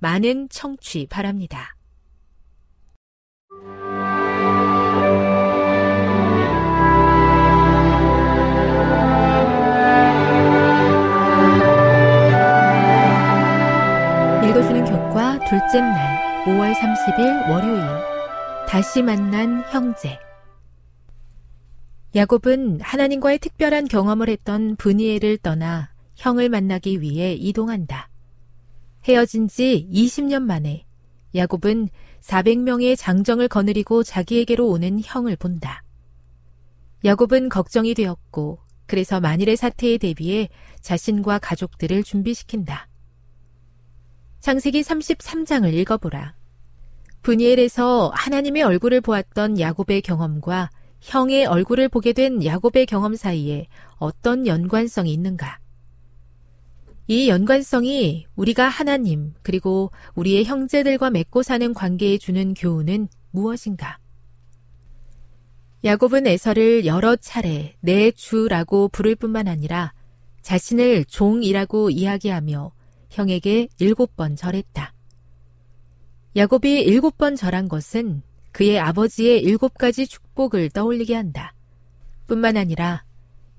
많은 청취 바랍니다. 읽어주는 교과 둘째 날 5월 30일 월요일 다시 만난 형제 야곱은 하나님과의 특별한 경험을 했던 브니엘을 떠나 형을 만나기 위해 이동한다. 헤어진 지 20년 만에 야곱은 400명의 장정을 거느리고 자기에게로 오는 형을 본다. 야곱은 걱정이 되었고 그래서 만일의 사태에 대비해 자신과 가족들을 준비시킨다. 창세기 33장을 읽어보라. 브니엘에서 하나님의 얼굴을 보았던 야곱의 경험과 형의 얼굴을 보게 된 야곱의 경험 사이에 어떤 연관성이 있는가? 이 연관성이 우리가 하나님 그리고 우리의 형제들과 맺고 사는 관계에 주는 교훈은 무엇인가? 야곱은 에서를 여러 차례 내 주라고 부를 뿐만 아니라 자신을 종이라고 이야기하며 형에게 일곱 번 절했다. 야곱이 일곱 번 절한 것은 그의 아버지의 일곱 가지 축복을 떠올리게 한다. 뿐만 아니라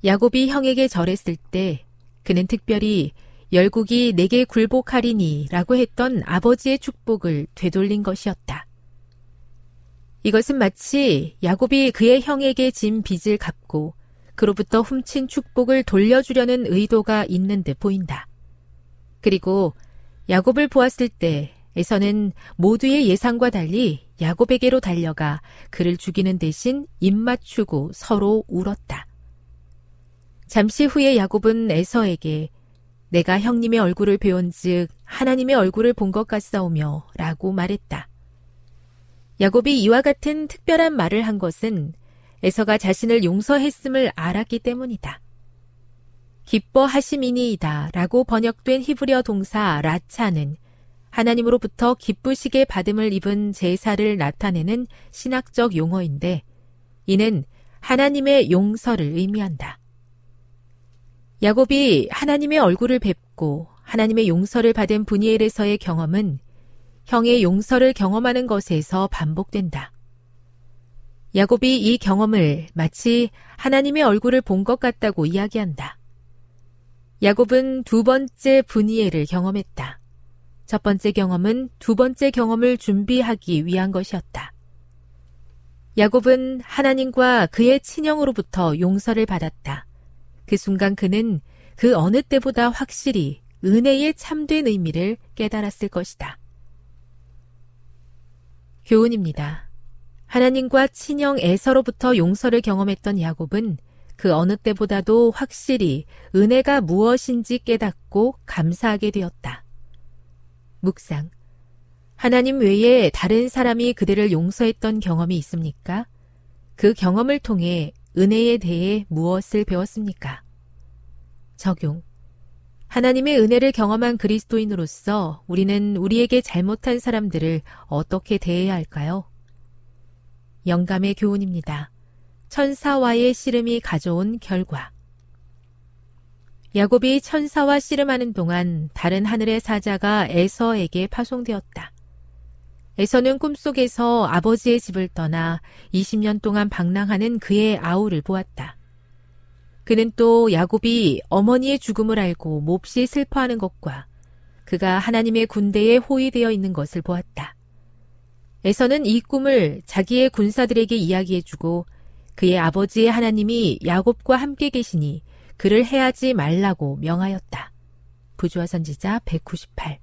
야곱이 형에게 절했을 때 그는 특별히 열국이 내게 굴복하리니 라고 했던 아버지의 축복을 되돌린 것이었다. 이것은 마치 야곱이 그의 형에게 진 빚을 갚고 그로부터 훔친 축복을 돌려주려는 의도가 있는 듯 보인다. 그리고 야곱을 보았을 때 에서는 모두의 예상과 달리 야곱에게로 달려가 그를 죽이는 대신 입 맞추고 서로 울었다. 잠시 후에 야곱은 에서에게 내가 형님의 얼굴을 배운즉 하나님의 얼굴을 본 것 같사오며 라고 말했다. 야곱이 이와 같은 특별한 말을 한 것은 에서가 자신을 용서했음을 알았기 때문이다. 기뻐하시미니이다 라고 번역된 히브리어 동사 라차는 하나님으로부터 기쁘시게 받음을 입은 제사를 나타내는 신학적 용어인데 이는 하나님의 용서를 의미한다. 야곱이 하나님의 얼굴을 뵙고 하나님의 용서를 받은 분이엘에서의 경험은 형의 용서를 경험하는 것에서 반복된다. 야곱이 이 경험을 마치 하나님의 얼굴을 본 것 같다고 이야기한다. 야곱은 두 번째 분이엘을 경험했다. 첫 번째 경험은 두 번째 경험을 준비하기 위한 것이었다. 야곱은 하나님과 그의 친형으로부터 용서를 받았다. 그 순간 그는 그 어느 때보다 확실히 은혜의 참된 의미를 깨달았을 것이다. 교훈입니다. 하나님과 친형 에서로부터 용서를 경험했던 야곱은 그 어느 때보다도 확실히 은혜가 무엇인지 깨닫고 감사하게 되었다. 묵상. 하나님 외에 다른 사람이 그대를 용서했던 경험이 있습니까? 그 경험을 통해 은혜에 대해 무엇을 배웠습니까? 적용. 하나님의 은혜를 경험한 그리스도인으로서 우리는 우리에게 잘못한 사람들을 어떻게 대해야 할까요? 영감의 교훈입니다. 천사와의 씨름이 가져온 결과. 야곱이 천사와 씨름하는 동안 다른 하늘의 사자가 에서에게 파송되었다. 에서는 꿈속에서 아버지의 집을 떠나 20년 동안 방랑하는 그의 아우를 보았다. 그는 또 야곱이 어머니의 죽음을 알고 몹시 슬퍼하는 것과 그가 하나님의 군대에 호위되어 있는 것을 보았다. 에서는 이 꿈을 자기의 군사들에게 이야기해주고 그의 아버지의 하나님이 야곱과 함께 계시니 그를 해하지 말라고 명하였다. 부조화 선지자 198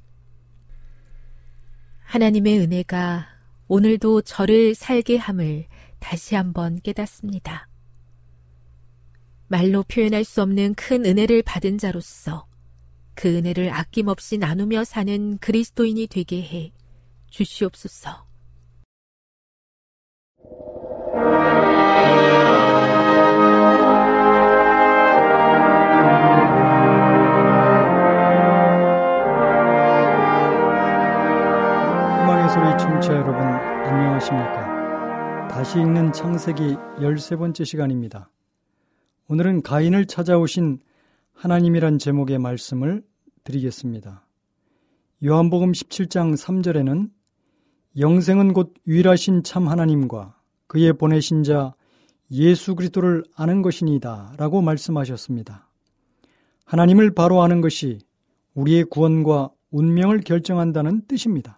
하나님의 은혜가 오늘도 저를 살게 함을 다시 한번 깨닫습니다. 말로 표현할 수 없는 큰 은혜를 받은 자로서 그 은혜를 아낌없이 나누며 사는 그리스도인이 되게 해 주시옵소서. 소리 청취자 여러분 안녕하십니까? 다시 읽는 창세기 13번째 시간입니다. 오늘은 가인을 찾아오신 하나님이란 제목의 말씀을 드리겠습니다. 요한복음 17장 3절에는 영생은 곧 유일하신 참 하나님과 그의 보내신 자 예수 그리스도를 아는 것이니다 라고 말씀하셨습니다. 하나님을 바로 아는 것이 우리의 구원과 운명을 결정한다는 뜻입니다.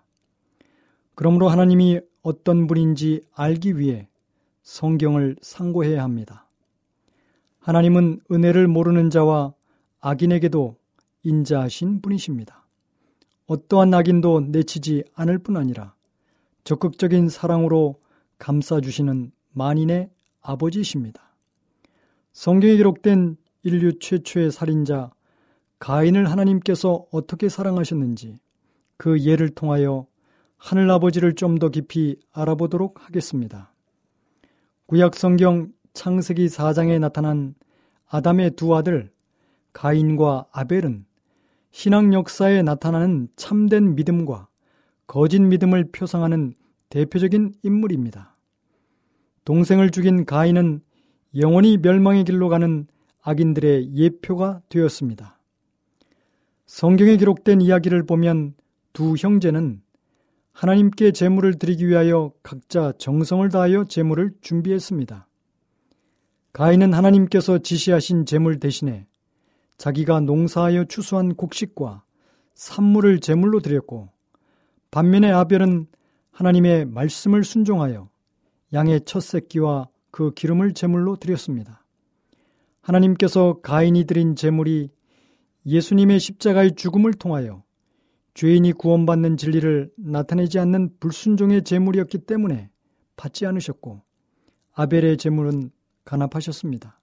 그러므로 하나님이 어떤 분인지 알기 위해 성경을 상고해야 합니다. 하나님은 은혜를 모르는 자와 악인에게도 인자하신 분이십니다. 어떠한 악인도 내치지 않을 뿐 아니라 적극적인 사랑으로 감싸주시는 만인의 아버지이십니다. 성경에 기록된 인류 최초의 살인자 가인을 하나님께서 어떻게 사랑하셨는지 그 예를 통하여 하늘아버지를 좀 더 깊이 알아보도록 하겠습니다. 구약 성경 창세기 4장에 나타난 아담의 두 아들 가인과 아벨은 신앙 역사에 나타나는 참된 믿음과 거짓 믿음을 표상하는 대표적인 인물입니다. 동생을 죽인 가인은 영원히 멸망의 길로 가는 악인들의 예표가 되었습니다. 성경에 기록된 이야기를 보면 두 형제는 하나님께 제물을 드리기 위하여 각자 정성을 다하여 제물을 준비했습니다. 가인은 하나님께서 지시하신 제물 대신에 자기가 농사하여 추수한 곡식과 산물을 제물로 드렸고 반면에 아벨은 하나님의 말씀을 순종하여 양의 첫 새끼와 그 기름을 제물로 드렸습니다. 하나님께서 가인이 드린 제물이 예수님의 십자가의 죽음을 통하여 죄인이 구원받는 진리를 나타내지 않는 불순종의 제물이었기 때문에 받지 않으셨고 아벨의 제물은 간합하셨습니다.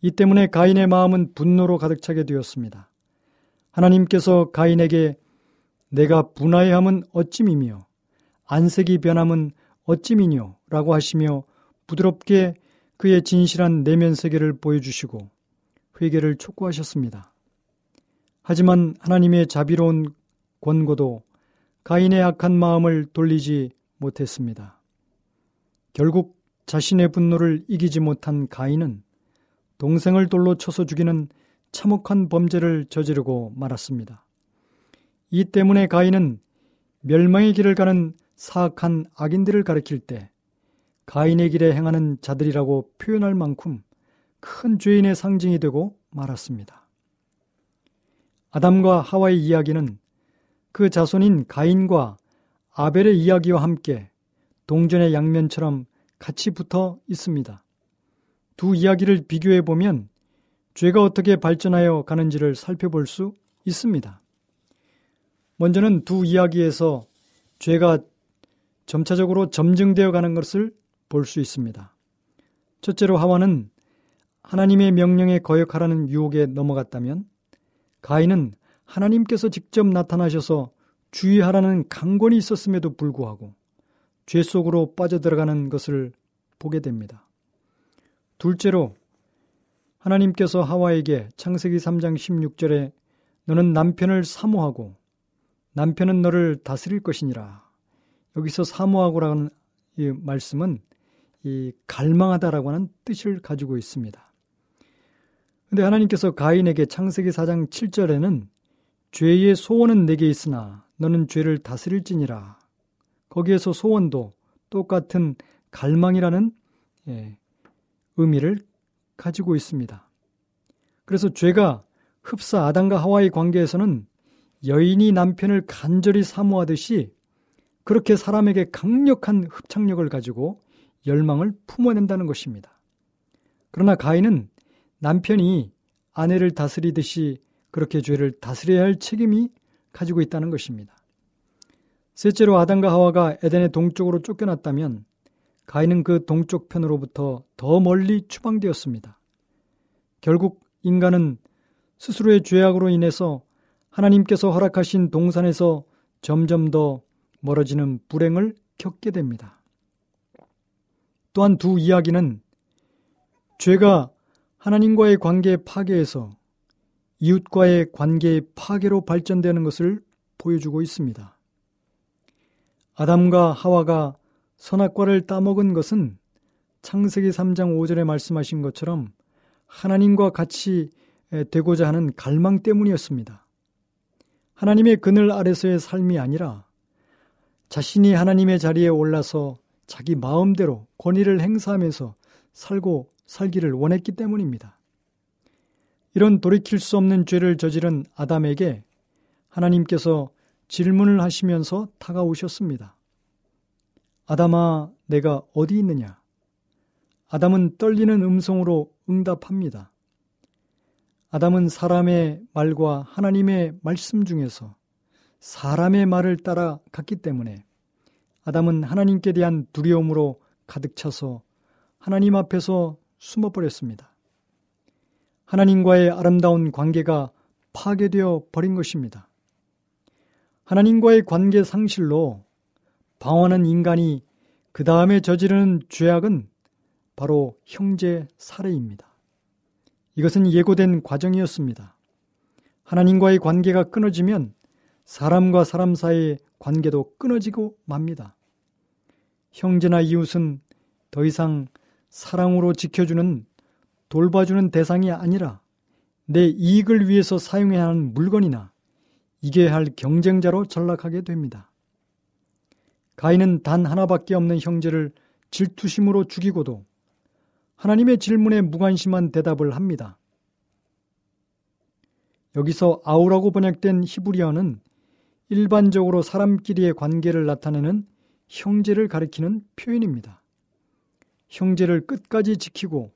이 때문에 가인의 마음은 분노로 가득 차게 되었습니다. 하나님께서 가인에게 내가 분하여함은 어찌미며 안색이 변함은 어찌미뇨 라고 하시며 부드럽게 그의 진실한 내면 세계를 보여주시고 회개를 촉구하셨습니다. 하지만 하나님의 자비로운 권고도 가인의 악한 마음을 돌리지 못했습니다. 결국 자신의 분노를 이기지 못한 가인은 동생을 돌로 쳐서 죽이는 참혹한 범죄를 저지르고 말았습니다. 이 때문에 가인은 멸망의 길을 가는 사악한 악인들을 가리킬 때 가인의 길에 행하는 자들이라고 표현할 만큼 큰 죄인의 상징이 되고 말았습니다. 아담과 하와의 이야기는 그 자손인 가인과 아벨의 이야기와 함께 동전의 양면처럼 같이 붙어 있습니다. 두 이야기를 비교해 보면 죄가 어떻게 발전하여 가는지를 살펴볼 수 있습니다. 먼저는 두 이야기에서 죄가 점차적으로 점증되어 가는 것을 볼 수 있습니다. 첫째로 하와는 하나님의 명령에 거역하라는 유혹에 넘어갔다면 가인은 하나님께서 직접 나타나셔서 주의하라는 강권이 있었음에도 불구하고 죄 속으로 빠져들어가는 것을 보게 됩니다. 둘째로 하나님께서 하와에게 창세기 3장 16절에 너는 남편을 사모하고 남편은 너를 다스릴 것이니라. 여기서 사모하고라는 이 말씀은 이 갈망하다라고 하는 뜻을 가지고 있습니다. 근데 하나님께서 가인에게 창세기 4장 7절에는 죄의 소원은 내게 있으나 너는 죄를 다스릴지니라. 거기에서 소원도 똑같은 갈망이라는 예, 의미를 가지고 있습니다. 그래서 죄가 흡사 아담과 하와의 관계에서는 여인이 남편을 간절히 사모하듯이 그렇게 사람에게 강력한 흡착력을 가지고 열망을 품어낸다는 것입니다. 그러나 가인은 남편이 아내를 다스리듯이 그렇게 죄를 다스려야 할 책임이 가지고 있다는 것입니다. 셋째로 아담과 하와가 에덴의 동쪽으로 쫓겨났다면 가인은 그 동쪽 편으로부터 더 멀리 추방되었습니다. 결국 인간은 스스로의 죄악으로 인해서 하나님께서 허락하신 동산에서 점점 더 멀어지는 불행을 겪게 됩니다. 또한 두 이야기는 죄가 하나님과의 관계 파괴에서 이웃과의 관계의 파괴로 발전되는 것을 보여주고 있습니다. 아담과 하와가 선악과를 따먹은 것은 창세기 3장 5절에 말씀하신 것처럼 하나님과 같이 되고자 하는 갈망 때문이었습니다. 하나님의 그늘 아래서의 삶이 아니라 자신이 하나님의 자리에 올라서 자기 마음대로 권위를 행사하면서 살고 살기를 원했기 때문입니다. 이런 돌이킬 수 없는 죄를 저지른 아담에게 하나님께서 질문을 하시면서 다가오셨습니다. 아담아, 내가 어디 있느냐? 아담은 떨리는 음성으로 응답합니다. 아담은 사람의 말과 하나님의 말씀 중에서 사람의 말을 따라 갔기 때문에 아담은 하나님께 대한 두려움으로 가득 차서 하나님 앞에서 숨어버렸습니다. 하나님과의 아름다운 관계가 파괴되어 버린 것입니다. 하나님과의 관계 상실로 방황하는 인간이 그 다음에 저지르는 죄악은 바로 형제 살해입니다. 이것은 예고된 과정이었습니다. 하나님과의 관계가 끊어지면 사람과 사람 사이의 관계도 끊어지고 맙니다. 형제나 이웃은 더 이상 사랑으로 지켜주는 돌봐주는 대상이 아니라 내 이익을 위해서 사용해야 하는 물건이나 이겨야 할 경쟁자로 전락하게 됩니다. 가인은 단 하나밖에 없는 형제를 질투심으로 죽이고도 하나님의 질문에 무관심한 대답을 합니다. 여기서 아우라고 번역된 히브리어는 일반적으로 사람끼리의 관계를 나타내는 형제를 가리키는 표현입니다. 형제를 끝까지 지키고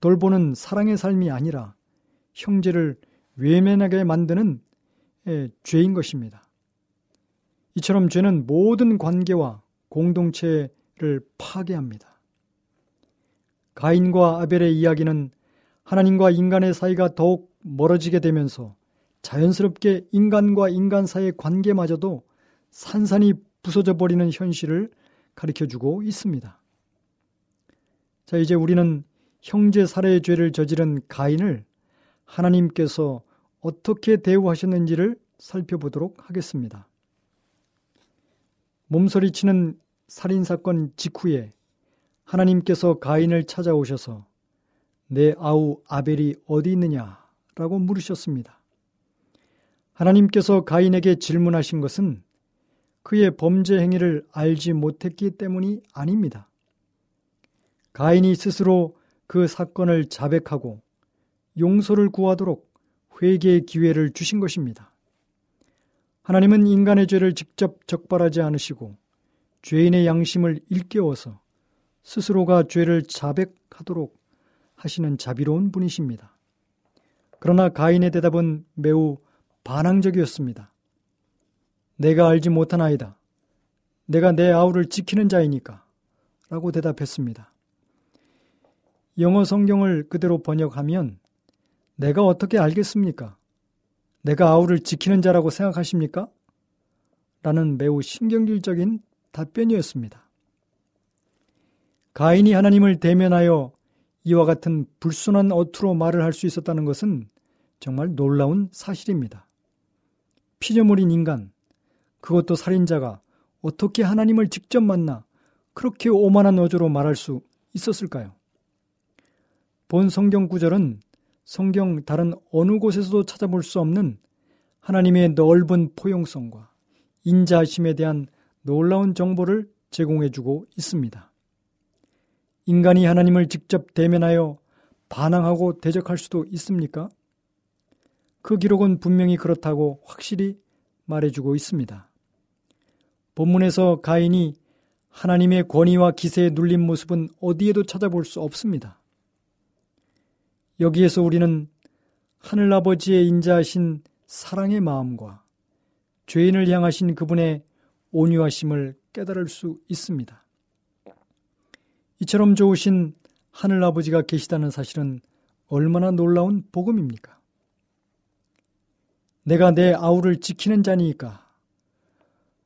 돌보는 사랑의 삶이 아니라 형제를 외면하게 만드는 죄인 것입니다. 이처럼 죄는 모든 관계와 공동체를 파괴합니다. 가인과 아벨의 이야기는 하나님과 인간의 사이가 더욱 멀어지게 되면서 자연스럽게 인간과 인간 사이의 관계마저도 산산이 부서져 버리는 현실을 가르쳐 주고 있습니다. 자, 이제 우리는 형제 살해의 죄를 저지른 가인을 하나님께서 어떻게 대우하셨는지를 살펴보도록 하겠습니다. 몸서리치는 살인 사건 직후에 하나님께서 가인을 찾아오셔서 내 아우 아벨이 어디 있느냐? 라고 물으셨습니다. 하나님께서 가인에게 질문하신 것은 그의 범죄 행위를 알지 못했기 때문이 아닙니다. 가인이 스스로 그 사건을 자백하고 용서를 구하도록 회개의 기회를 주신 것입니다. 하나님은 인간의 죄를 직접 적발하지 않으시고 죄인의 양심을 일깨워서 스스로가 죄를 자백하도록 하시는 자비로운 분이십니다. 그러나 가인의 대답은 매우 반항적이었습니다. 내가 알지 못한 아이다. 내가 내 아우를 지키는 자이니까 라고 대답했습니다. 영어 성경을 그대로 번역하면 내가 어떻게 알겠습니까? 내가 아우를 지키는 자라고 생각하십니까? 라는 매우 신경질적인 답변이었습니다. 가인이 하나님을 대면하여 이와 같은 불순한 어투로 말을 할 수 있었다는 것은 정말 놀라운 사실입니다. 피조물인 인간, 그것도 살인자가 어떻게 하나님을 직접 만나 그렇게 오만한 어조로 말할 수 있었을까요? 본 성경 구절은 성경 다른 어느 곳에서도 찾아볼 수 없는 하나님의 넓은 포용성과 인자심에 대한 놀라운 정보를 제공해 주고 있습니다. 인간이 하나님을 직접 대면하여 반항하고 대적할 수도 있습니까? 그 기록은 분명히 그렇다고 확실히 말해주고 있습니다. 본문에서 가인이 하나님의 권위와 기세에 눌린 모습은 어디에도 찾아볼 수 없습니다. 여기에서 우리는 하늘아버지의 인자하신 사랑의 마음과 죄인을 향하신 그분의 온유하심을 깨달을 수 있습니다. 이처럼 좋으신 하늘아버지가 계시다는 사실은 얼마나 놀라운 복음입니까? 내가 내 아우를 지키는 자니까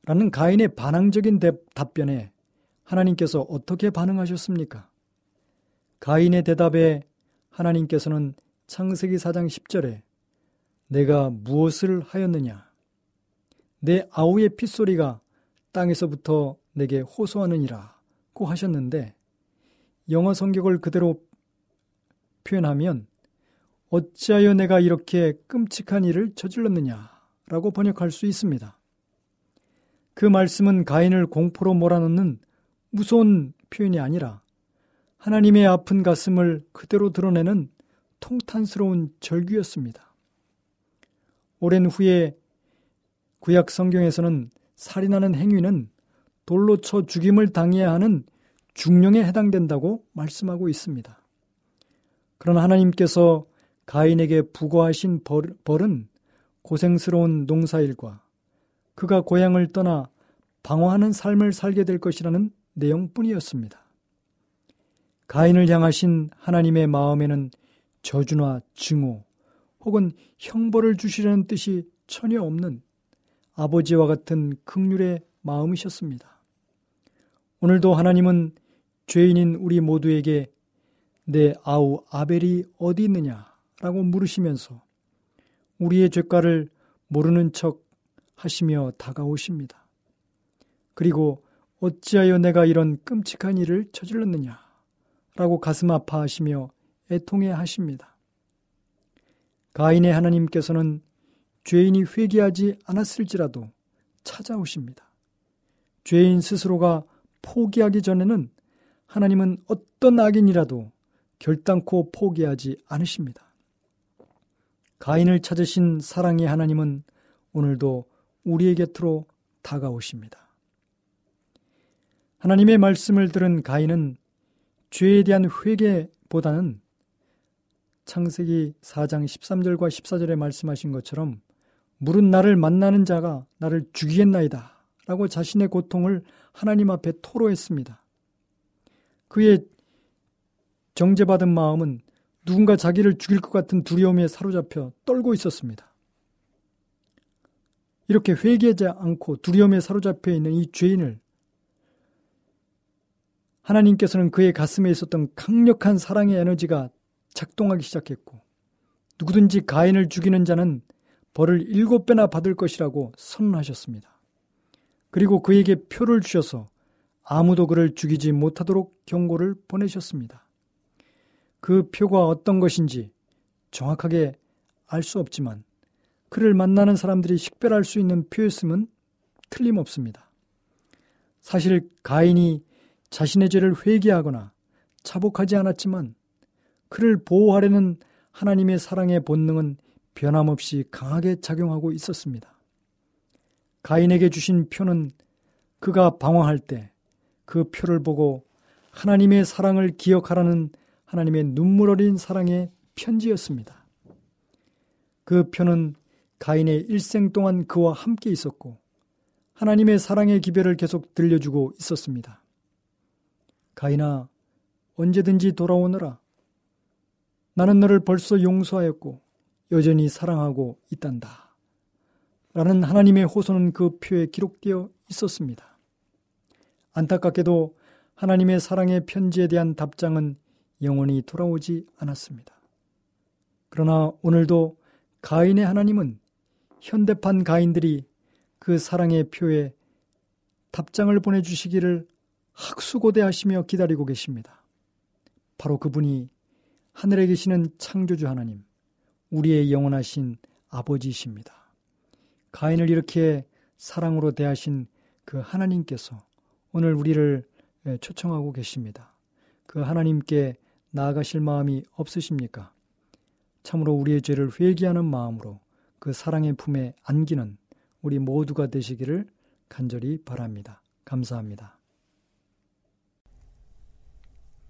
라는 가인의 반항적인 답변에 하나님께서 어떻게 반응하셨습니까? 가인의 대답에 하나님께서는 창세기 4장 10절에 내가 무엇을 하였느냐? 내 아우의 핏소리가 땅에서부터 내게 호소하느니라고 하셨는데 영어 성격을 그대로 표현하면 어찌하여 내가 이렇게 끔찍한 일을 저질렀느냐라고 번역할 수 있습니다. 그 말씀은 가인을 공포로 몰아넣는 무서운 표현이 아니라 하나님의 아픈 가슴을 그대로 드러내는 통탄스러운 절규였습니다. 오랜 후에 구약 성경에서는 살인하는 행위는 돌로 쳐 죽임을 당해야 하는 중령에 해당된다고 말씀하고 있습니다. 그러나 하나님께서 가인에게 부과하신 벌, 벌은 고생스러운 농사일과 그가 고향을 떠나 방황하는 삶을 살게 될 것이라는 내용뿐이었습니다. 가인을 향하신 하나님의 마음에는 저주나 증오 혹은 형벌을 주시려는 뜻이 전혀 없는 아버지와 같은 극률의 마음이셨습니다. 오늘도 하나님은 죄인인 우리 모두에게 내 아우 아벨이 어디 있느냐라고 물으시면서 우리의 죄가를 모르는 척 하시며 다가오십니다. 그리고 어찌하여 내가 이런 끔찍한 일을 저질렀느냐 라고 가슴 아파하시며 애통해 하십니다. 가인의 하나님께서는 죄인이 회개하지 않았을지라도 찾아오십니다. 죄인 스스로가 포기하기 전에는 하나님은 어떤 악인이라도 결단코 포기하지 않으십니다. 가인을 찾으신 사랑의 하나님은 오늘도 우리의 곁으로 다가오십니다. 하나님의 말씀을 들은 가인은 죄에 대한 회개보다는 창세기 4장 13절과 14절에 말씀하신 것처럼 물은 나를 만나는 자가 나를 죽이겠나이다. 라고 자신의 고통을 하나님 앞에 토로했습니다. 그의 정죄받은 마음은 누군가 자기를 죽일 것 같은 두려움에 사로잡혀 떨고 있었습니다. 이렇게 회개하지 않고 두려움에 사로잡혀 있는 이 죄인을 하나님께서는 그의 가슴에 있었던 강력한 사랑의 에너지가 작동하기 시작했고 누구든지 가인을 죽이는 자는 벌을 일곱 배나 받을 것이라고 선언하셨습니다. 그리고 그에게 표를 주셔서 아무도 그를 죽이지 못하도록 경고를 보내셨습니다. 그 표가 어떤 것인지 정확하게 알 수 없지만 그를 만나는 사람들이 식별할 수 있는 표였음은 틀림없습니다. 사실 가인이 자신의 죄를 회개하거나 자복하지 않았지만 그를 보호하려는 하나님의 사랑의 본능은 변함없이 강하게 작용하고 있었습니다. 가인에게 주신 표는 그가 방황할 때 그 표를 보고 하나님의 사랑을 기억하라는 하나님의 눈물 어린 사랑의 편지였습니다. 그 표는 가인의 일생 동안 그와 함께 있었고 하나님의 사랑의 기별을 계속 들려주고 있었습니다. 가인아, 언제든지 돌아오너라. 나는 너를 벌써 용서하였고 여전히 사랑하고 있단다. 라는 하나님의 호소는 그 표에 기록되어 있었습니다. 안타깝게도 하나님의 사랑의 편지에 대한 답장은 영원히 돌아오지 않았습니다. 그러나 오늘도 가인의 하나님은 현대판 가인들이 그 사랑의 표에 답장을 보내주시기를 학수고대하시며 기다리고 계십니다. 바로 그분이 하늘에 계시는 창조주 하나님, 우리의 영원하신 아버지이십니다. 가인을 이렇게 사랑으로 대하신 그 하나님께서 오늘 우리를 초청하고 계십니다. 그 하나님께 나아가실 마음이 없으십니까? 참으로 우리의 죄를 회개하는 마음으로 그 사랑의 품에 안기는 우리 모두가 되시기를 간절히 바랍니다. 감사합니다.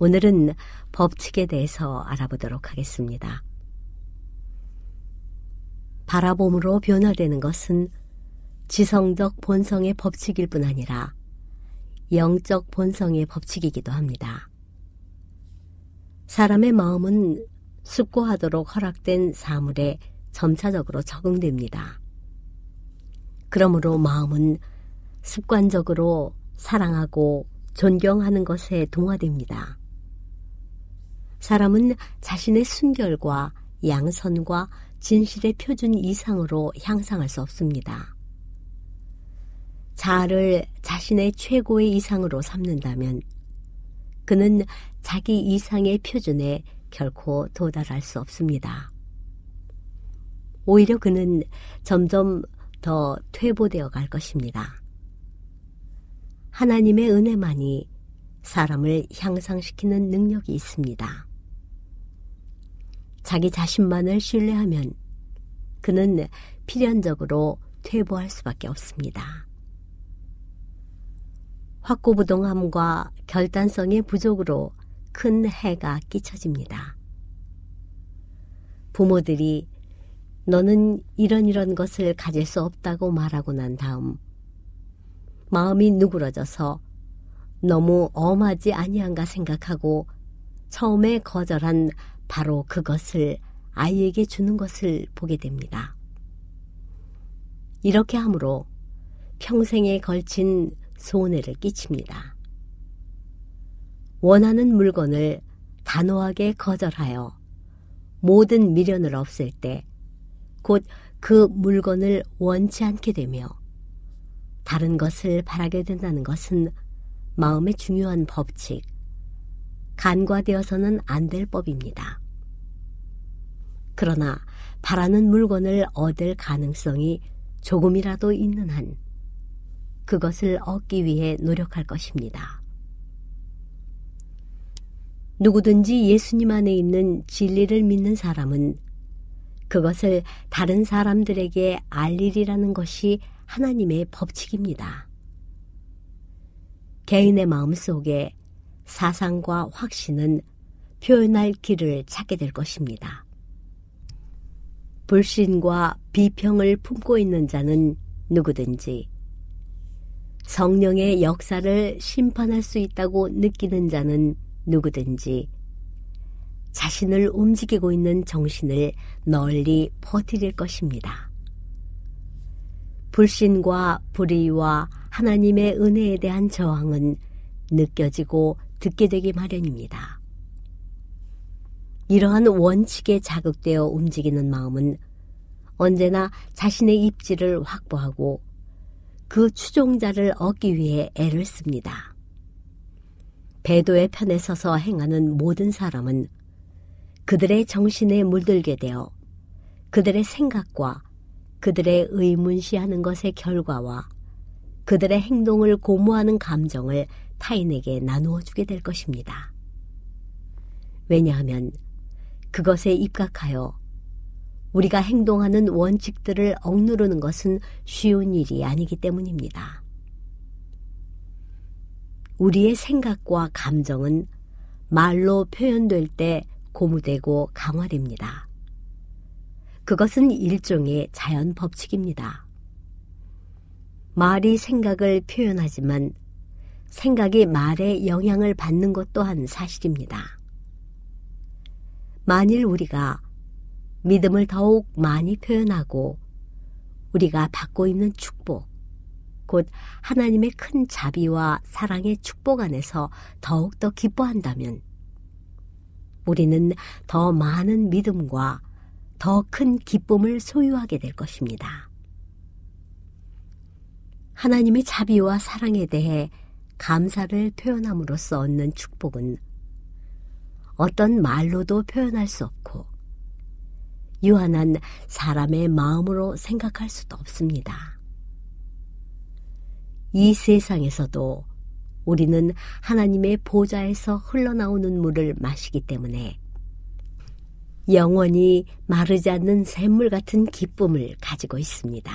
오늘은 법칙에 대해서 알아보도록 하겠습니다. 바라봄으로 변화되는 것은 지성적 본성의 법칙일 뿐 아니라 영적 본성의 법칙이기도 합니다. 사람의 마음은 숙고하도록 허락된 사물에 점차적으로 적응됩니다. 그러므로 마음은 습관적으로 사랑하고 존경하는 것에 동화됩니다. 사람은 자신의 순결과 양선과 진실의 표준 이상으로 향상할 수 없습니다. 자아를 자신의 최고의 이상으로 삼는다면 그는 자기 이상의 표준에 결코 도달할 수 없습니다. 오히려 그는 점점 더 퇴보되어 갈 것입니다. 하나님의 은혜만이 사람을 향상시키는 능력이 있습니다. 자기 자신만을 신뢰하면 그는 필연적으로 퇴보할 수밖에 없습니다. 확고부동함과 결단성의 부족으로 큰 해가 끼쳐집니다. 부모들이 너는 이런 이런 것을 가질 수 없다고 말하고 난 다음 마음이 누그러져서 너무 엄하지 아니한가 생각하고 처음에 거절한 바로 그것을 아이에게 주는 것을 보게 됩니다. 이렇게 함으로 평생에 걸친 손해를 끼칩니다. 원하는 물건을 단호하게 거절하여 모든 미련을 없앨 때 곧 그 물건을 원치 않게 되며 다른 것을 바라게 된다는 것은 마음의 중요한 법칙, 간과되어서는 안 될 법입니다. 그러나 바라는 물건을 얻을 가능성이 조금이라도 있는 한 그것을 얻기 위해 노력할 것입니다. 누구든지 예수님 안에 있는 진리를 믿는 사람은 그것을 다른 사람들에게 알리리라는 것이 하나님의 법칙입니다. 개인의 마음 속에 사상과 확신은 표현할 길을 찾게 될 것입니다. 불신과 비평을 품고 있는 자는 누구든지 성령의 역사를 심판할 수 있다고 느끼는 자는 누구든지 자신을 움직이고 있는 정신을 널리 퍼뜨릴 것입니다. 불신과 불의와 하나님의 은혜에 대한 저항은 느껴지고 듣게 되기 마련입니다. 이러한 원칙에 자극되어 움직이는 마음은 언제나 자신의 입지를 확보하고 그 추종자를 얻기 위해 애를 씁니다. 배도의 편에 서서 행하는 모든 사람은 그들의 정신에 물들게 되어 그들의 생각과 그들의 의문시하는 것의 결과와 그들의 행동을 고무하는 감정을 타인에게 나누어 주게 될 것입니다. 왜냐하면 그것에 입각하여 우리가 행동하는 원칙들을 억누르는 것은 쉬운 일이 아니기 때문입니다. 우리의 생각과 감정은 말로 표현될 때 고무되고 강화됩니다. 그것은 일종의 자연 법칙입니다. 말이 생각을 표현하지만 생각이 말에 영향을 받는 것 또한 사실입니다. 만일 우리가 믿음을 더욱 많이 표현하고 우리가 받고 있는 축복, 곧 하나님의 큰 자비와 사랑의 축복 안에서 더욱더 기뻐한다면 우리는 더 많은 믿음과 더 큰 기쁨을 소유하게 될 것입니다. 하나님의 자비와 사랑에 대해 감사를 표현함으로써 얻는 축복은 어떤 말로도 표현할 수 없고 유한한 사람의 마음으로 생각할 수도 없습니다. 이 세상에서도 우리는 하나님의 보좌에서 흘러나오는 물을 마시기 때문에 영원히 마르지 않는 샘물 같은 기쁨을 가지고 있습니다.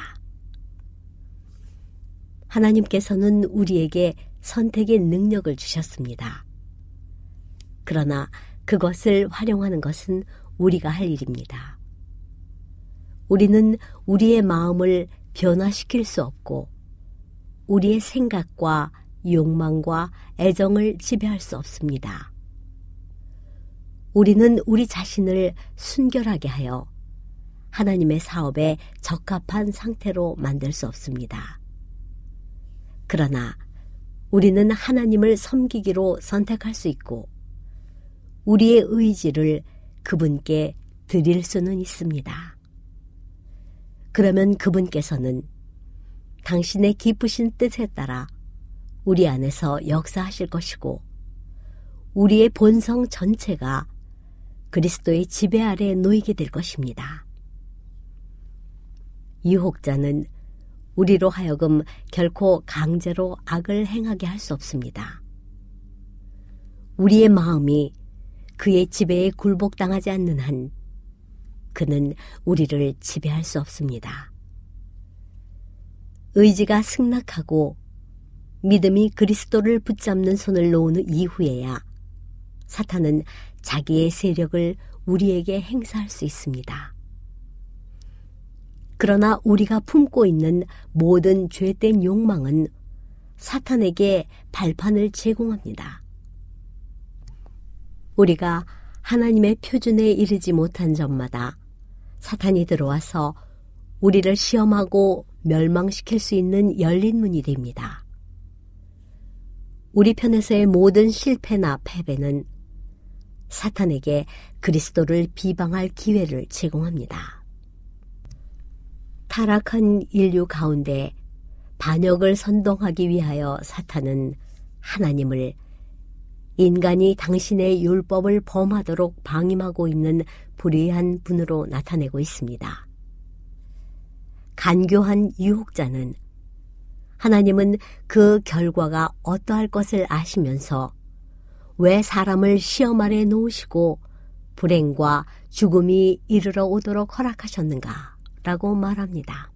하나님께서는 우리에게 선택의 능력을 주셨습니다. 그러나 그것을 활용하는 것은 우리가 할 일입니다. 우리는 우리의 마음을 변화시킬 수 없고 우리의 생각과 욕망과 애정을 지배할 수 없습니다. 우리는 우리 자신을 순결하게 하여 하나님의 사업에 적합한 상태로 만들 수 없습니다. 그러나 우리는 하나님을 섬기기로 선택할 수 있고 우리의 의지를 그분께 드릴 수는 있습니다. 그러면 그분께서는 당신의 기쁘신 뜻에 따라 우리 안에서 역사하실 것이고 우리의 본성 전체가 그리스도의 지배 아래 놓이게 될 것입니다. 유혹자는 우리로 하여금 결코 강제로 악을 행하게 할 수 없습니다. 우리의 마음이 그의 지배에 굴복당하지 않는 한 그는 우리를 지배할 수 없습니다. 의지가 승낙하고 믿음이 그리스도를 붙잡는 손을 놓은 이후에야 사탄은 자기의 세력을 우리에게 행사할 수 있습니다. 그러나 우리가 품고 있는 모든 죄된 욕망은 사탄에게 발판을 제공합니다. 우리가 하나님의 표준에 이르지 못한 점마다 사탄이 들어와서 우리를 시험하고 멸망시킬 수 있는 열린 문이 됩니다. 우리 편에서의 모든 실패나 패배는 사탄에게 그리스도를 비방할 기회를 제공합니다. 타락한 인류 가운데 반역을 선동하기 위하여 사탄은 하나님을 인간이 당신의 율법을 범하도록 방임하고 있는 불의한 분으로 나타내고 있습니다. 간교한 유혹자는 하나님은 그 결과가 어떠할 것을 아시면서 왜 사람을 시험 아래 놓으시고 불행과 죽음이 이르러 오도록 허락하셨는가? 라고 말합니다.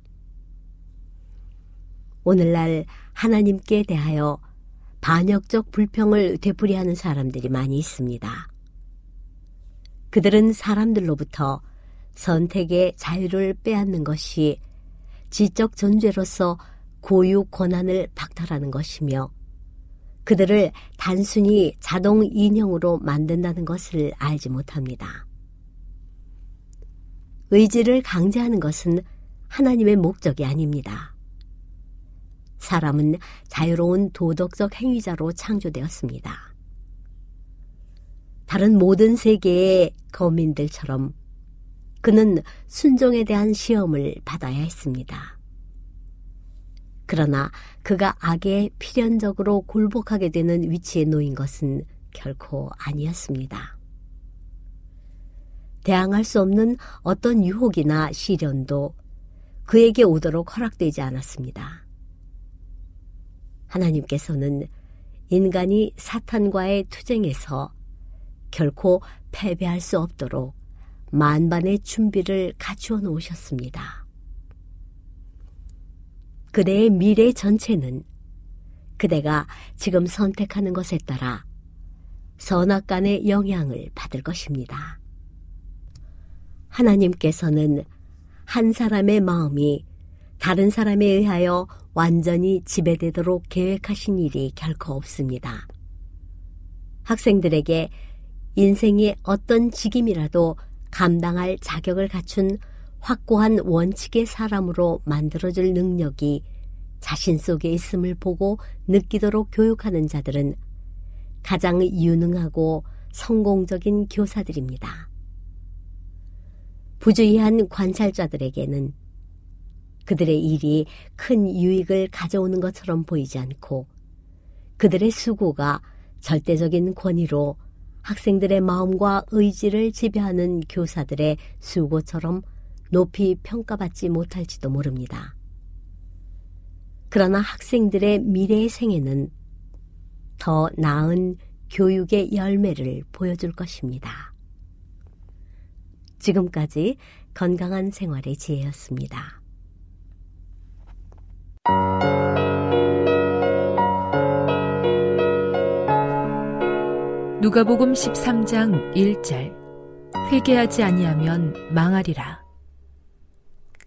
오늘날 하나님께 대하여 반역적 불평을 되풀이하는 사람들이 많이 있습니다. 그들은 사람들로부터 선택의 자유를 빼앗는 것이 지적 존재로서 고유 권한을 박탈하는 것이며 그들을 단순히 자동 인형으로 만든다는 것을 알지 못합니다. 의지를 강제하는 것은 하나님의 목적이 아닙니다. 사람은 자유로운 도덕적 행위자로 창조되었습니다. 다른 모든 세계의 거민들처럼 그는 순종에 대한 시험을 받아야 했습니다. 그러나 그가 악에 필연적으로 굴복하게 되는 위치에 놓인 것은 결코 아니었습니다. 대항할 수 없는 어떤 유혹이나 시련도 그에게 오도록 허락되지 않았습니다. 하나님께서는 인간이 사탄과의 투쟁에서 결코 패배할 수 없도록 만반의 준비를 갖추어 놓으셨습니다. 그대의 미래 전체는 그대가 지금 선택하는 것에 따라 선악 간의 영향을 받을 것입니다. 하나님께서는 한 사람의 마음이 다른 사람에 의하여 완전히 지배되도록 계획하신 일이 결코 없습니다. 학생들에게 인생의 어떤 직임이라도 감당할 자격을 갖춘 확고한 원칙의 사람으로 만들어줄 능력이 자신 속에 있음을 보고 느끼도록 교육하는 자들은 가장 유능하고 성공적인 교사들입니다. 부주의한 관찰자들에게는 그들의 일이 큰 유익을 가져오는 것처럼 보이지 않고 그들의 수고가 절대적인 권위로 학생들의 마음과 의지를 지배하는 교사들의 수고처럼 높이 평가받지 못할지도 모릅니다. 그러나 학생들의 미래의 생애는 더 나은 교육의 열매를 보여줄 것입니다. 지금까지 건강한 생활의 지혜였습니다. 누가복음 13장 1절 회개하지 아니하면 망하리라.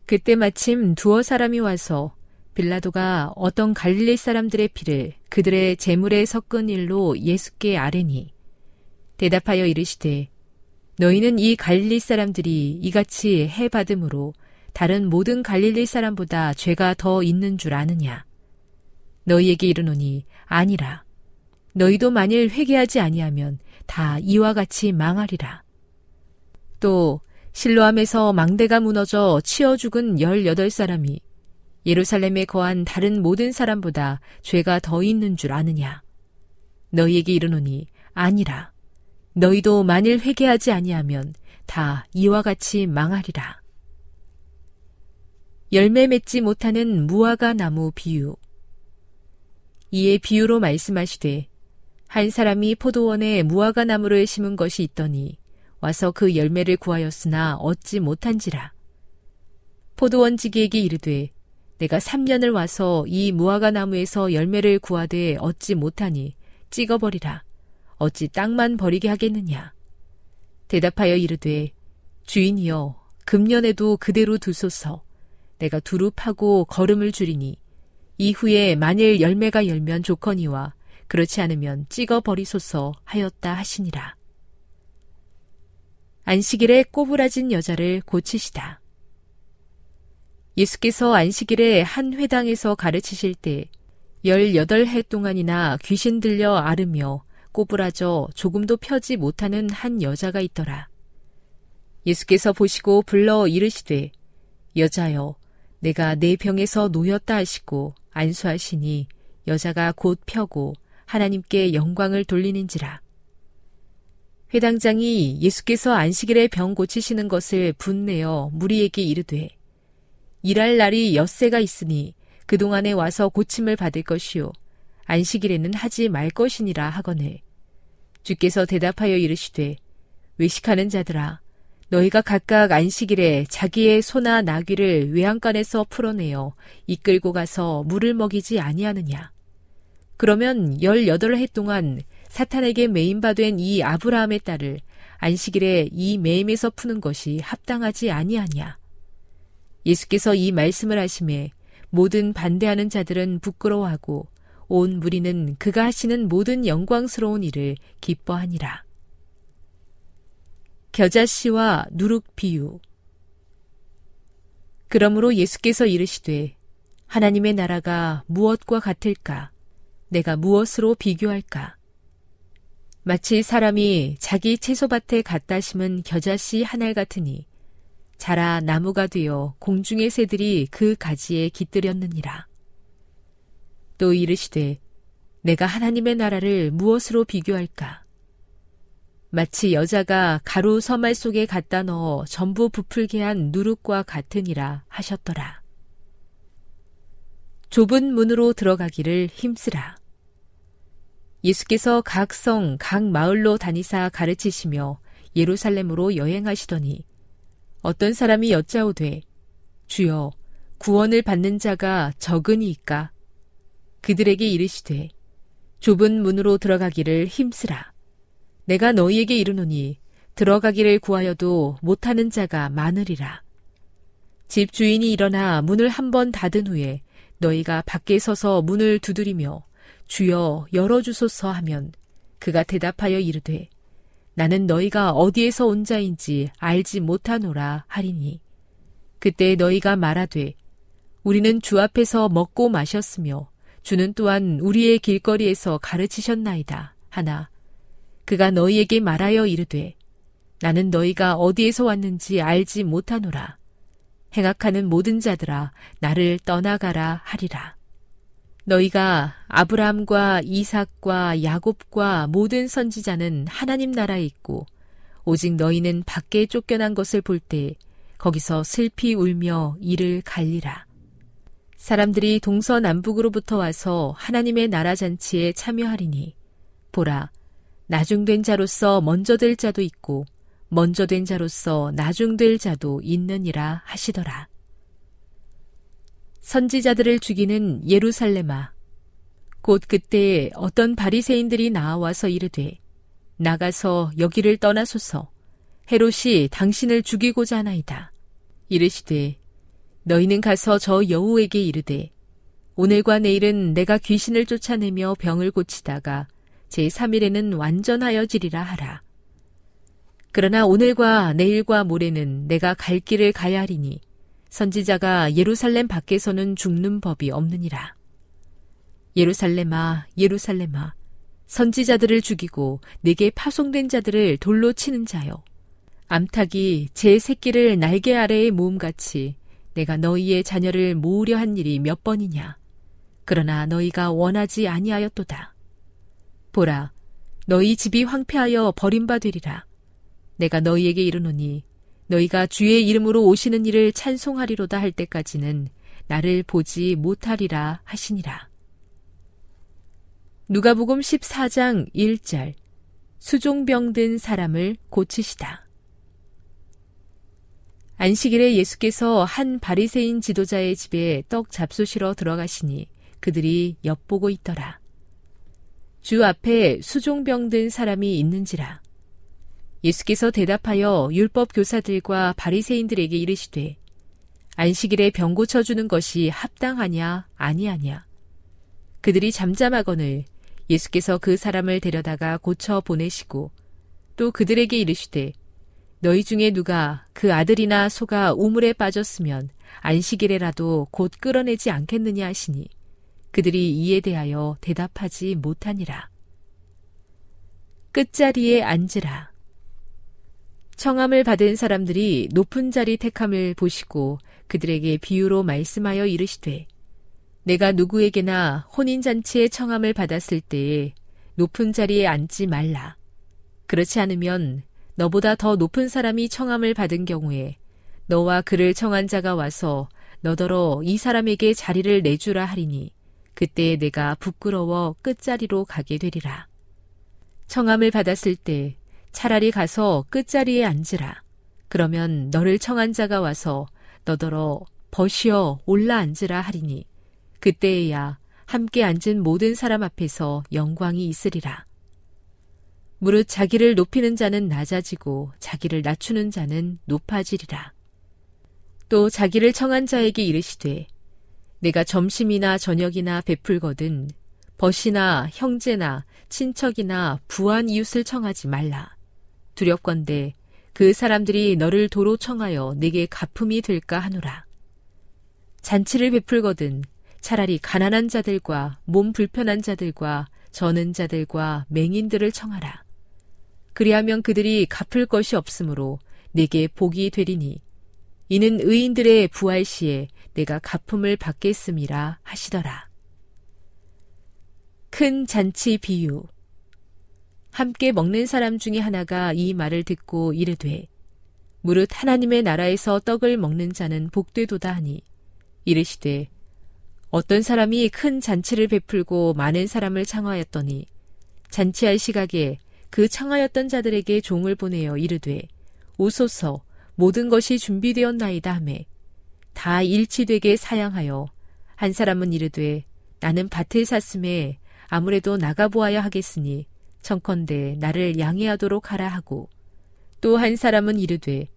그때 마침 두어 사람이 와서 빌라도가 어떤 갈릴리 사람들의 피를 그들의 재물에 섞은 일로 예수께 아뢰니 대답하여 이르시되 너희는 이 갈릴리 사람들이 이같이 해 받음으로 다른 모든 갈릴리 사람보다 죄가 더 있는 줄 아느냐 너희에게 이르노니 아니라 너희도 만일 회개하지 아니하면 다 이와 같이 망하리라 또 실로암에서 망대가 무너져 치어 죽은 열여덟 사람이 예루살렘에 거한 다른 모든 사람보다 죄가 더 있는 줄 아느냐? 너희에게 이르노니 아니라. 너희도 만일 회개하지 아니하면 다 이와 같이 망하리라. 열매 맺지 못하는 무화과 나무 비유. 이에 비유로 말씀하시되 한 사람이 포도원에 무화과 나무를 심은 것이 있더니 와서 그 열매를 구하였으나 얻지 못한지라. 포도원지기에게 이르되 내가 3년을 와서 이 무화과 나무에서 열매를 구하되 얻지 못하니 찍어버리라. 어찌 땅만 버리게 하겠느냐. 대답하여 이르되 주인이여 금년에도 그대로 두소서. 내가 두루 파고 걸음을 줄이니 이후에 만일 열매가 열면 좋거니와 그렇지 않으면 찍어 버리소서 하였다 하시니라. 안식일에 꼬부라진 여자를 고치시다. 예수께서 안식일에 한 회당에서 가르치실 때 18해 동안이나 귀신 들려 앓으며 꼬부라져 조금도 펴지 못하는 한 여자가 있더라. 예수께서 보시고 불러 이르시되 여자여 내가 내 병에서 놓였다 하시고 안수하시니 여자가 곧 펴고 하나님께 영광을 돌리는지라. 회당장이 예수께서 안식일에 병 고치시는 것을 분내어 무리에게 이르되 일할 날이 엿새가 있으니 그동안에 와서 고침을 받을 것이요. 안식일에는 하지 말 것이니라 하거늘. 주께서 대답하여 이르시되 외식하는 자들아 너희가 각각 안식일에 자기의 소나 나귀를 외양간에서 풀어내어 이끌고 가서 물을 먹이지 아니하느냐. 그러면 열여덟 해 동안 사탄에게 매임받은 이 아브라함의 딸을 안식일에 이 매임에서 푸는 것이 합당하지 아니하냐. 예수께서 이 말씀을 하심에 모든 반대하는 자들은 부끄러워하고 온 무리는 그가 하시는 모든 영광스러운 일을 기뻐하니라. 겨자씨와 누룩 비유 그러므로 예수께서 이르시되 하나님의 나라가 무엇과 같을까? 내가 무엇으로 비교할까? 마치 사람이 자기 채소밭에 갖다 심은 겨자씨 한 알 같으니 자라 나무가 되어 공중의 새들이 그 가지에 깃들였느니라. 또 이르시되 내가 하나님의 나라를 무엇으로 비교할까? 마치 여자가 가루 서말 속에 갖다 넣어 전부 부풀게 한 누룩과 같으니라 하셨더라. 좁은 문으로 들어가기를 힘쓰라. 예수께서 각 성, 각 마을로 다니사 가르치시며 예루살렘으로 여행하시더니 어떤 사람이 여짜오되 주여 구원을 받는 자가 적으니이까 그들에게 이르시되 좁은 문으로 들어가기를 힘쓰라. 내가 너희에게 이르노니 들어가기를 구하여도 못하는 자가 많으리라. 집 주인이 일어나 문을 한 번 닫은 후에 너희가 밖에 서서 문을 두드리며 주여 열어주소서 하면 그가 대답하여 이르되 나는 너희가 어디에서 온 자인지 알지 못하노라 하리니. 그때 너희가 말하되 우리는 주 앞에서 먹고 마셨으며 주는 또한 우리의 길거리에서 가르치셨나이다. 하나 그가 너희에게 말하여 이르되 나는 너희가 어디에서 왔는지 알지 못하노라. 행악하는 모든 자들아 나를 떠나가라 하리라. 너희가 아브라함과 이삭과 야곱과 모든 선지자는 하나님 나라에 있고 오직 너희는 밖에 쫓겨난 것을 볼 때 거기서 슬피 울며 이를 갈리라. 사람들이 동서남북으로부터 와서 하나님의 나라 잔치에 참여하리니 보라 나중된 자로서 먼저 될 자도 있고 먼저 된 자로서 나중될 자도 있느니라 하시더라. 선지자들을 죽이는 예루살렘아 곧 그때 어떤 바리새인들이 나와서 이르되 나가서 여기를 떠나소서 헤롯이 당신을 죽이고자 하나이다 이르시되 너희는 가서 저 여우에게 이르되 오늘과 내일은 내가 귀신을 쫓아내며 병을 고치다가 제3일에는 완전하여지리라 하라. 그러나 오늘과 내일과 모레는 내가 갈 길을 가야 하리니 선지자가 예루살렘 밖에서는 죽는 법이 없느니라. 예루살렘아, 예루살렘아, 선지자들을 죽이고 내게 파송된 자들을 돌로 치는 자여. 암탉이 제 새끼를 날개 아래에 모음같이 내가 너희의 자녀를 모으려 한 일이 몇 번이냐. 그러나 너희가 원하지 아니하였도다. 보라, 너희 집이 황폐하여 버림받으리라. 내가 너희에게 이르노니 너희가 주의 이름으로 오시는 일을 찬송하리로다 할 때까지는 나를 보지 못하리라 하시니라. 누가복음 14장 1절 수종병 든 사람을 고치시다. 안식일에 예수께서 한 바리새인 지도자의 집에 떡 잡수시러 들어가시니 그들이 엿보고 있더라. 주 앞에 수종병 든 사람이 있는지라. 예수께서 대답하여 율법 교사들과 바리새인들에게 이르시되 안식일에 병 고쳐 주는 것이 합당하냐 아니하냐 그들이 잠잠하거늘 예수께서 그 사람을 데려다가 고쳐 보내시고 또 그들에게 이르시되 너희 중에 누가 그 아들이나 소가 우물에 빠졌으면 안식일에라도 곧 끌어내지 않겠느냐 하시니 그들이 이에 대하여 대답하지 못하니라 끝자리에 앉으라 청함을 받은 사람들이 높은 자리 택함을 보시고 그들에게 비유로 말씀하여 이르시되 내가 누구에게나 혼인잔치에 청함을 받았을 때에 높은 자리에 앉지 말라. 그렇지 않으면 너보다 더 높은 사람이 청함을 받은 경우에 너와 그를 청한 자가 와서 너더러 이 사람에게 자리를 내주라 하리니 그때 내가 부끄러워 끝자리로 가게 되리라. 청함을 받았을 때 차라리 가서 끝자리에 앉으라. 그러면 너를 청한 자가 와서 너더러 버시어 올라 앉으라 하리니 그때에야 함께 앉은 모든 사람 앞에서 영광이 있으리라. 무릇 자기를 높이는 자는 낮아지고 자기를 낮추는 자는 높아지리라. 또 자기를 청한 자에게 이르시되 내가 점심이나 저녁이나 베풀거든 벗이나 형제나 친척이나 부한 이웃을 청하지 말라. 두렵건대 그 사람들이 너를 도로 청하여 내게 가품이 될까 하노라. 잔치를 베풀거든 차라리 가난한 자들과 몸 불편한 자들과 저는 자들과 맹인들을 청하라. 그리하면 그들이 갚을 것이 없으므로 내게 복이 되리니 이는 의인들의 부활 시에 내가 가품을 받겠음이라 하시더라. 큰 잔치 비유 함께 먹는 사람 중에 하나가 이 말을 듣고 이르되 무릇 하나님의 나라에서 떡을 먹는 자는 복되도다 하니 이르시되 어떤 사람이 큰 잔치를 베풀고 많은 사람을 창하였더니 잔치할 시각에 그 창하였던 자들에게 종을 보내어 이르되 오소서 모든 것이 준비되었나이다 하매 다 일치되게 사양하여 한 사람은 이르되 나는 밭을 샀음에 아무래도 나가보아야 하겠으니 청컨대 나를 양해하도록 하라 하고 또 한 사람은 이르되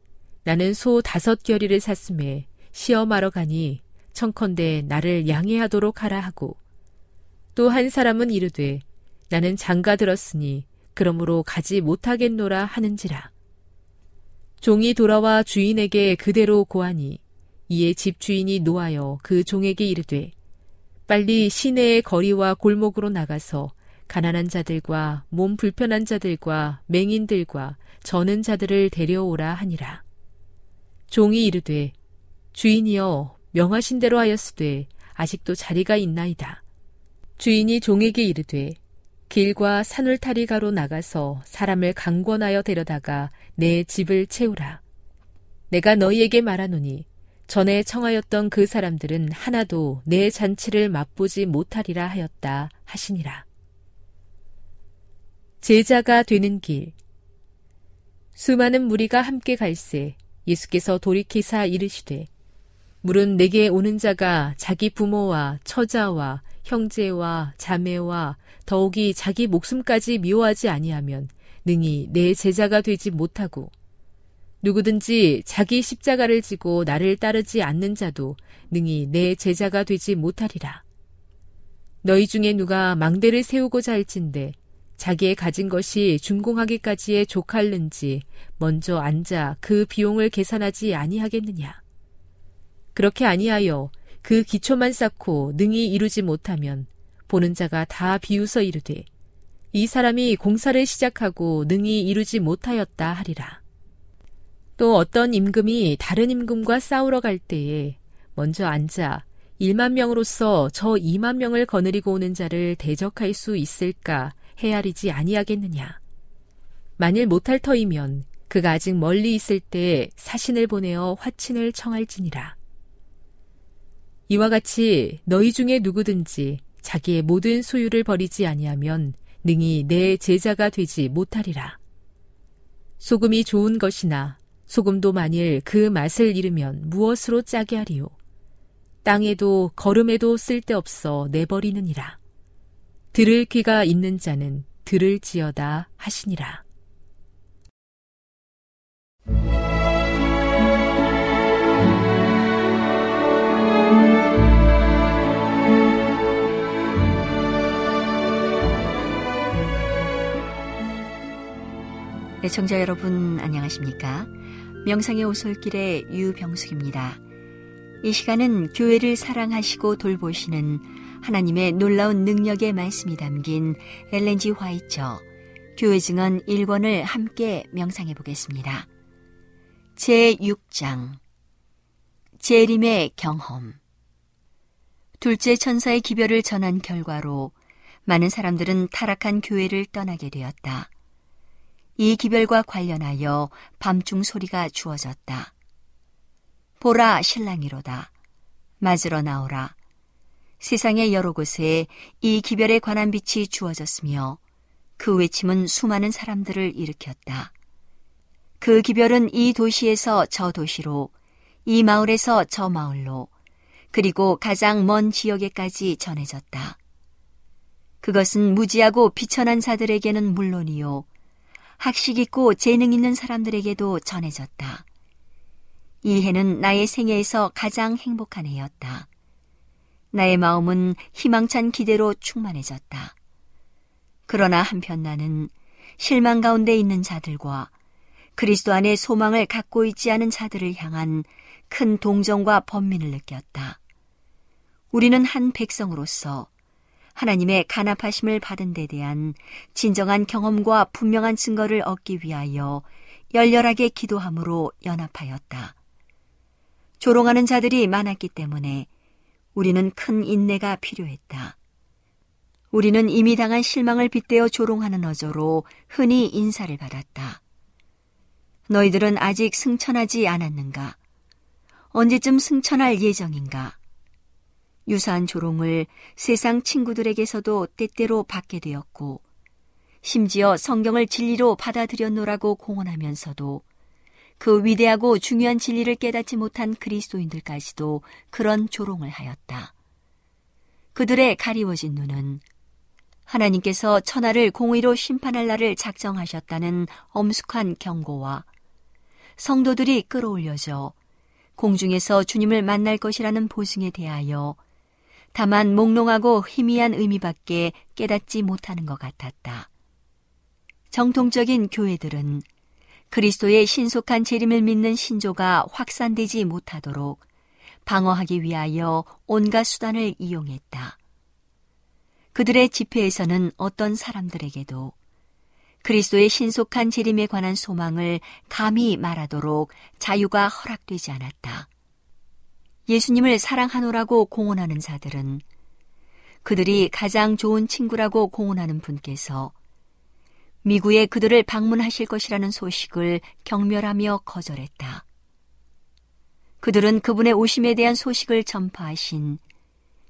나는 소 다섯 결의를 샀음에 시험하러 가니 청컨대 나를 양해하도록 하라 하고 또 한 사람은 이르되 나는 장가 들었으니 그러므로 가지 못하겠노라 하는지라 종이 돌아와 주인에게 그대로 고하니 이에 집 주인이 노하여 그 종에게 이르되 빨리 시내의 거리와 골목으로 나가서 가난한 자들과 몸 불편한 자들과 맹인들과 저는 자들을 데려오라 하니라. 종이 이르되 주인이여 명하신 대로 하였으되 아직도 자리가 있나이다. 주인이 종에게 이르되 길과 산울타리가로 나가서 사람을 강권하여 데려다가 내 집을 채우라. 내가 너희에게 말하노니 전에 청하였던 그 사람들은 하나도 내 잔치를 맛보지 못하리라 하였다 하시니라. 제자가 되는 길 수많은 무리가 함께 갈새 예수께서 돌이키사 이르시되 물은 내게 오는 자가 자기 부모와 처자와 형제와 자매와 더욱이 자기 목숨까지 미워하지 아니하면 능히 내 제자가 되지 못하고 누구든지 자기 십자가를 지고 나를 따르지 않는 자도 능히 내 제자가 되지 못하리라. 너희 중에 누가 망대를 세우고자 할진대 자기의 가진 것이 준공하기까지에 족할는지 먼저 앉아 그 비용을 계산하지 아니하겠느냐. 그렇게 아니하여 그 기초만 쌓고 능히 이루지 못하면 보는 자가 다 비웃어 이르되 이 사람이 공사를 시작하고 능히 이루지 못하였다 하리라. 또 어떤 임금이 다른 임금과 싸우러 갈 때에 먼저 앉아 1만 명으로서 저 2만 명을 거느리고 오는 자를 대적할 수 있을까 헤아리지 아니하겠느냐. 만일 못할 터이면 그가 아직 멀리 있을 때 사신을 보내어 화친을 청할지니라. 이와 같이 너희 중에 누구든지 자기의 모든 소유를 버리지 아니하면 능히 내 제자가 되지 못하리라. 소금이 좋은 것이나 소금도 만일 그 맛을 잃으면 무엇으로 짜게 하리요? 땅에도 걸음에도 쓸데없어 내버리느니라. 들을 귀가 있는 자는 들을지어다 하시니라. 애청자 여러분 안녕하십니까? 명상의 오솔길의 유병숙입니다. 이 시간은 교회를 사랑하시고 돌보시는 하나님의 놀라운 능력의 말씀이 담긴 엘렌지 화이처 교회 증언 1권을 함께 명상해 보겠습니다. 제6장 재림의 경험 둘째 천사의 기별을 전한 결과로 많은 사람들은 타락한 교회를 떠나게 되었다. 이 기별과 관련하여 밤중 소리가 주어졌다. 보라 신랑이로다. 맞으러 나오라. 세상의 여러 곳에 이 기별에 관한 빛이 주어졌으며 그 외침은 수많은 사람들을 일으켰다. 그 기별은 이 도시에서 저 도시로, 이 마을에서 저 마을로, 그리고 가장 먼 지역에까지 전해졌다. 그것은 무지하고 비천한 자들에게는 물론이요, 학식 있고 재능 있는 사람들에게도 전해졌다. 이 해는 나의 생애에서 가장 행복한 해였다. 나의 마음은 희망찬 기대로 충만해졌다. 그러나 한편 나는 실망 가운데 있는 자들과 그리스도 안에 소망을 갖고 있지 않은 자들을 향한 큰 동정과 번민을 느꼈다. 우리는 한 백성으로서 하나님의 간합하심을 받은 데 대한 진정한 경험과 분명한 증거를 얻기 위하여 열렬하게 기도함으로 연합하였다. 조롱하는 자들이 많았기 때문에 우리는 큰 인내가 필요했다. 우리는 이미 당한 실망을 빗대어 조롱하는 어조로 흔히 인사를 받았다. 너희들은 아직 승천하지 않았는가? 언제쯤 승천할 예정인가? 유사한 조롱을 세상 친구들에게서도 때때로 받게 되었고, 심지어 성경을 진리로 받아들였노라고 공언하면서도 그 위대하고 중요한 진리를 깨닫지 못한 그리스도인들까지도 그런 조롱을 하였다. 그들의 가리워진 눈은 하나님께서 천하를 공의로 심판할 날을 작정하셨다는 엄숙한 경고와 성도들이 끌어올려져 공중에서 주님을 만날 것이라는 보증에 대하여 다만 몽롱하고 희미한 의미밖에 깨닫지 못하는 것 같았다. 정통적인 교회들은 그리스도의 신속한 재림을 믿는 신조가 확산되지 못하도록 방어하기 위하여 온갖 수단을 이용했다. 그들의 집회에서는 어떤 사람들에게도 그리스도의 신속한 재림에 관한 소망을 감히 말하도록 자유가 허락되지 않았다. 예수님을 사랑하노라고 공언하는 자들은 그들이 가장 좋은 친구라고 공언하는 분께서 미국에 그들을 방문하실 것이라는 소식을 경멸하며 거절했다. 그들은 그분의 오심에 대한 소식을 전파하신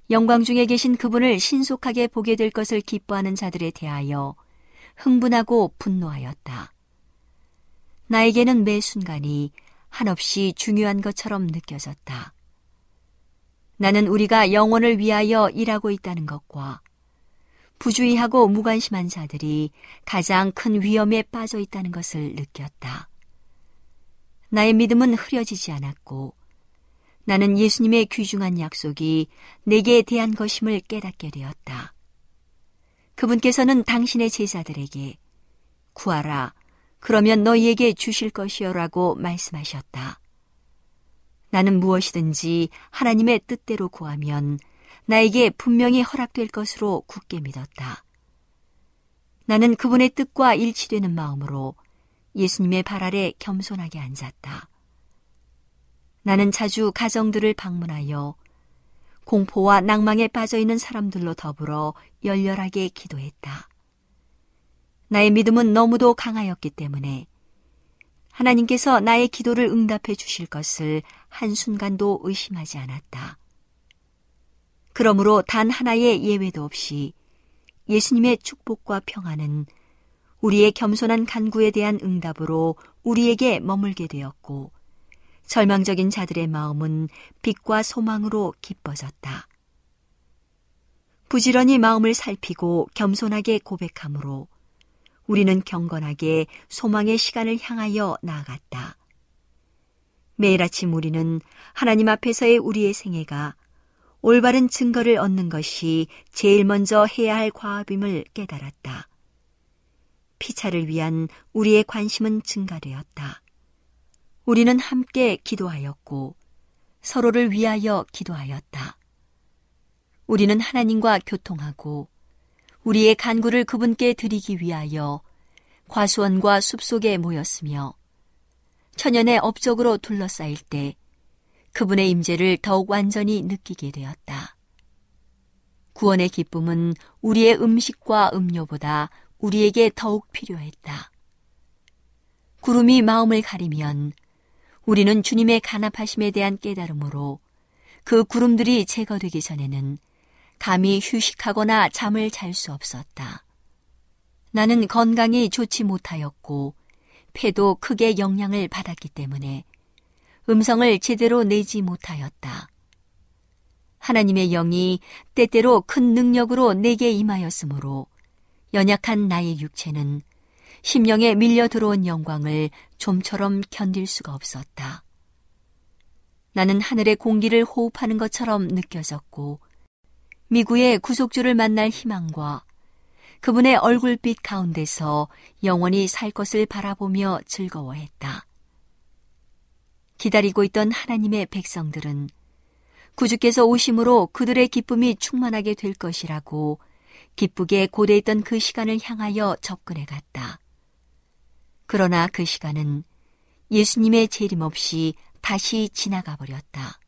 영광 중에 계신 그분을 신속하게 보게 될 것을 기뻐하는 자들에 대하여 흥분하고 분노하였다. 나에게는 매 순간이 한없이 중요한 것처럼 느껴졌다. 나는 우리가 영혼을 위하여 일하고 있다는 것과 부주의하고 무관심한 자들이 가장 큰 위험에 빠져 있다는 것을 느꼈다. 나의 믿음은 흐려지지 않았고 나는 예수님의 귀중한 약속이 내게 대한 것임을 깨닫게 되었다. 그분께서는 당신의 제자들에게 구하라. 그러면 너희에게 주실 것이여라고 말씀하셨다. 나는 무엇이든지 하나님의 뜻대로 구하면 나에게 분명히 허락될 것으로 굳게 믿었다. 나는 그분의 뜻과 일치되는 마음으로 예수님의 발 아래 겸손하게 앉았다. 나는 자주 가정들을 방문하여 공포와 낭망에 빠져 있는 사람들로 더불어 열렬하게 기도했다. 나의 믿음은 너무도 강하였기 때문에 하나님께서 나의 기도를 응답해 주실 것을 한순간도 의심하지 않았다. 그러므로 단 하나의 예외도 없이 예수님의 축복과 평안은 우리의 겸손한 간구에 대한 응답으로 우리에게 머물게 되었고 절망적인 자들의 마음은 빛과 소망으로 기뻐졌다. 부지런히 마음을 살피고 겸손하게 고백함으로 우리는 경건하게 소망의 시간을 향하여 나아갔다. 매일 아침 우리는 하나님 앞에서의 우리의 생애가 올바른 증거를 얻는 것이 제일 먼저 해야 할 과업임을 깨달았다. 피차를 위한 우리의 관심은 증가되었다. 우리는 함께 기도하였고 서로를 위하여 기도하였다. 우리는 하나님과 교통하고 우리의 간구를 그분께 드리기 위하여 과수원과 숲속에 모였으며 천연의 업적으로 둘러싸일 때 그분의 임재를 더욱 완전히 느끼게 되었다. 구원의 기쁨은 우리의 음식과 음료보다 우리에게 더욱 필요했다. 구름이 마음을 가리면 우리는 주님의 간합하심에 대한 깨달음으로 그 구름들이 제거되기 전에는 감히 휴식하거나 잠을 잘 수 없었다. 나는 건강이 좋지 못하였고 폐도 크게 영향을 받았기 때문에 음성을 제대로 내지 못하였다. 하나님의 영이 때때로 큰 능력으로 내게 임하였으므로 연약한 나의 육체는 심령에 밀려 들어온 영광을 좀처럼 견딜 수가 없었다. 나는 하늘의 공기를 호흡하는 것처럼 느껴졌고 미구의 구속주를 만날 희망과 그분의 얼굴빛 가운데서 영원히 살 것을 바라보며 즐거워했다. 기다리고 있던 하나님의 백성들은 구주께서 오심으로 그들의 기쁨이 충만하게 될 것이라고 기쁘게 고대했던 그 시간을 향하여 접근해 갔다. 그러나 그 시간은 예수님의 재림 없이 다시 지나가 버렸다.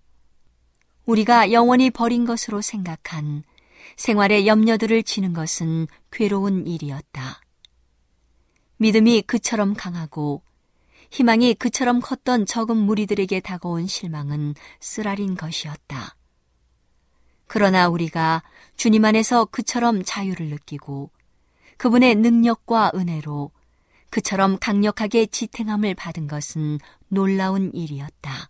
우리가 영원히 버린 것으로 생각한 생활의 염려들을 지는 것은 괴로운 일이었다. 믿음이 그처럼 강하고 희망이 그처럼 컸던 적은 무리들에게 다가온 실망은 쓰라린 것이었다. 그러나 우리가 주님 안에서 그처럼 자유를 느끼고 그분의 능력과 은혜로 그처럼 강력하게 지탱함을 받은 것은 놀라운 일이었다.